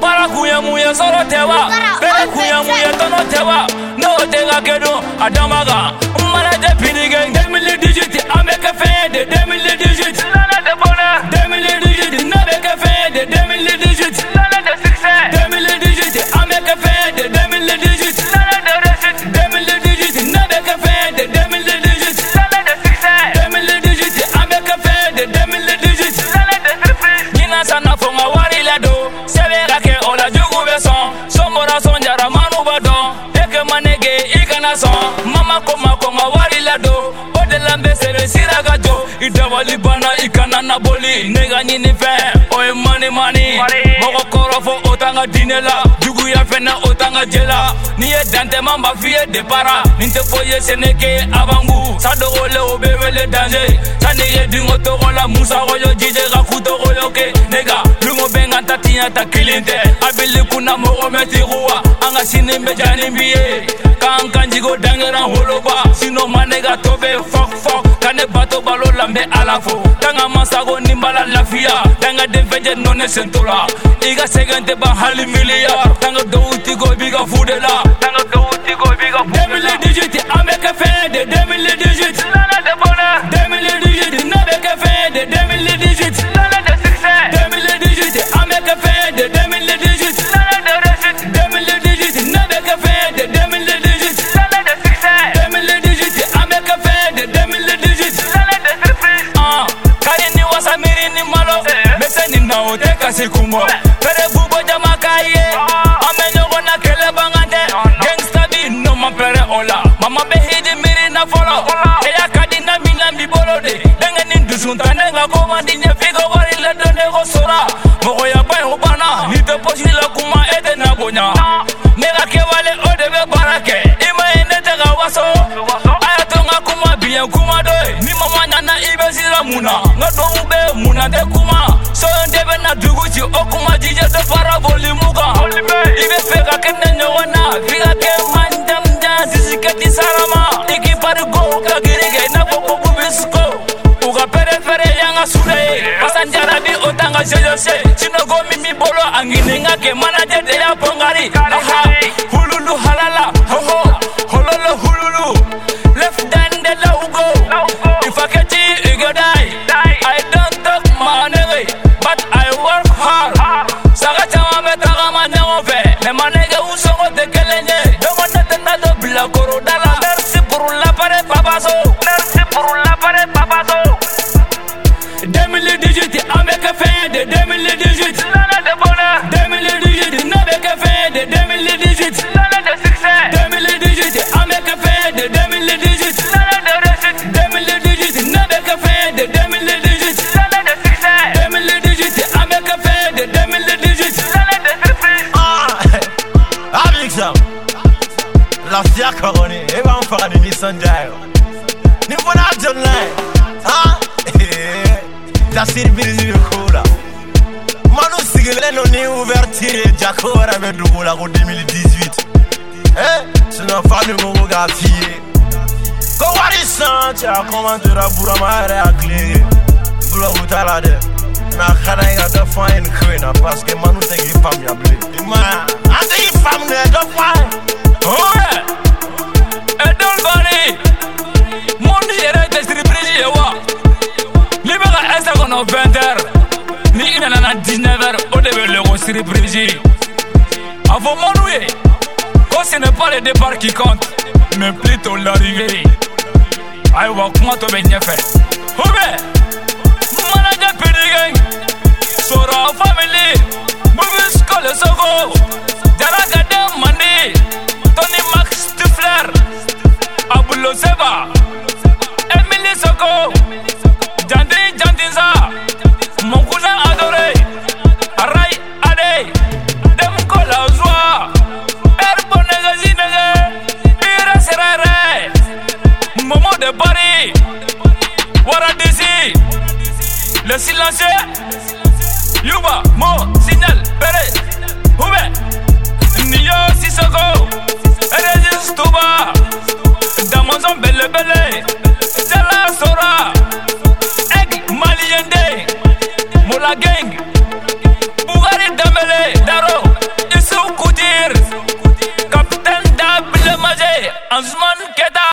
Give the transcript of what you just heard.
Para cuya muya solo te va. Pero cuya muya tú no te va. No tenga que no, adamaga. Un mala de pinigang, de mil digit. Kana sɔn mama ko ma ko n ka wari ladon o de la n bɛ sere sira ka jɔ i dabali banna i kana naboli ne ka ɲini fɛn o ye mani. Mani. Mɔgɔ kɔrɔ fɔ o t'an ka diinɛ la juguya fɛnɛ o t'an ka jɛ la n'i ye dantɛma b'a f'i ye depara nin tɛ foyi ye sɛnɛke abangu. Sadogole o bɛ wele danger. Sani ye dingo tɔgɔ la musagoyo jije ka kutogoyo ke ne ka lungo bɛ n ka ta tiɲɛ ta kelen tɛ a bili kunna mɔgɔ mɛ tiguwa an ka sini bɛ ja ni bi ye k'an kanjigo dangɛra holoba sino ma ne ka to bɛ fɔk fɔk ka ne bato balo la n bɛ ala fo. Danga masago ni bala lafiya danga denfɛnjɛ nɔ sentola i ka sɛgɛn tɛ ban hali miliyar danga dɔw tigo i b'i ka fu de la danga dɔw tigo i b'i ka fu 2018 an bɛ kɛ fɛn ye de 2018 lana tɛ bɔnɛ 2018 ne bɛ siku mo Pere bubo jama kaye. Ame nyogo na kele bangande. Gangsta bi no ma pere ola Mama be hidi miri na folo. Eya kadi na mina mi bolo de Denge ni dusun tane nga koma di nye figo Wari le done go sora. Mogo ya bay hubana Ni te posi la kuma ete na bonya Nega ke wale ode be barake. Ima ene te ga waso. Aya tonga kuma biyan kuma doye Ni mama nyana ibe sira muna. Nga dongu be muna te kuma. Soyon debe na duguji okuma jije se fara voli muka. Ibe fe ka kende nyogona Fika ke manjam jan sisi keti sarama. Iki pari go ka girige na koko kubisko Uga pere fere yanga sure Pasan jarabi otanga jelo se. Chino go mimi bolo angini nga ke manajer de ya pongari. Aha. But I work hard. Saga caman bɛ tagama ɲɔgɔn fɛ mɛ manɛgɛ u sɔngɔ tɛ kelen ye dɔgɔ ne tɛ taa dɔ bila koroda la merci pour l'appareil papaso merci pour l'appareil papaso 2018 an bɛ kɛ fɛn ye de 2018 lana tɛ bɔnɛ 2018 ne bɛ kɛ fɛn ye de 2018 lana tɛ succès faga ni o. ni fana y'a jɔn n'a ye han tasiri birisi bɛ manu sigilen don ni ouverture ye jako wɛrɛ bɛ dugu la ko 2018 eh? Sinon fami ko ko k'a f'i ye ko wari san cɛ a kɔmantera burama yɛrɛ y'a tile ye buloku t'a la dɛ mɛ a ka d'an ye ka dɔ fɔ an ye nin ko in na parce que manu tɛ k'i faamuya bilen i ma ye an tɛ k'i faamu dɛ dɔ fɔ an aussi des privilégiés. Avant mon loué, oh ce n'est pas le départ qui compte, mais plutôt l'arrivée. Aïe, wa kuma to bɛ ɲɛfɛ. Hubɛ, manajan PDG, sɔrɔ a fa Paris, le silencieux, Yuba, Mo, Signal, Pérez, Houbé, Nio, Sissoko, Régis Touba, Damazon, Belle Belle, Tela Sora, Egg, Maliende, Moula Gang, Bougari Damele, Daro, Issou Koudir, Capitaine Dab, le Magé, Anzman Keda.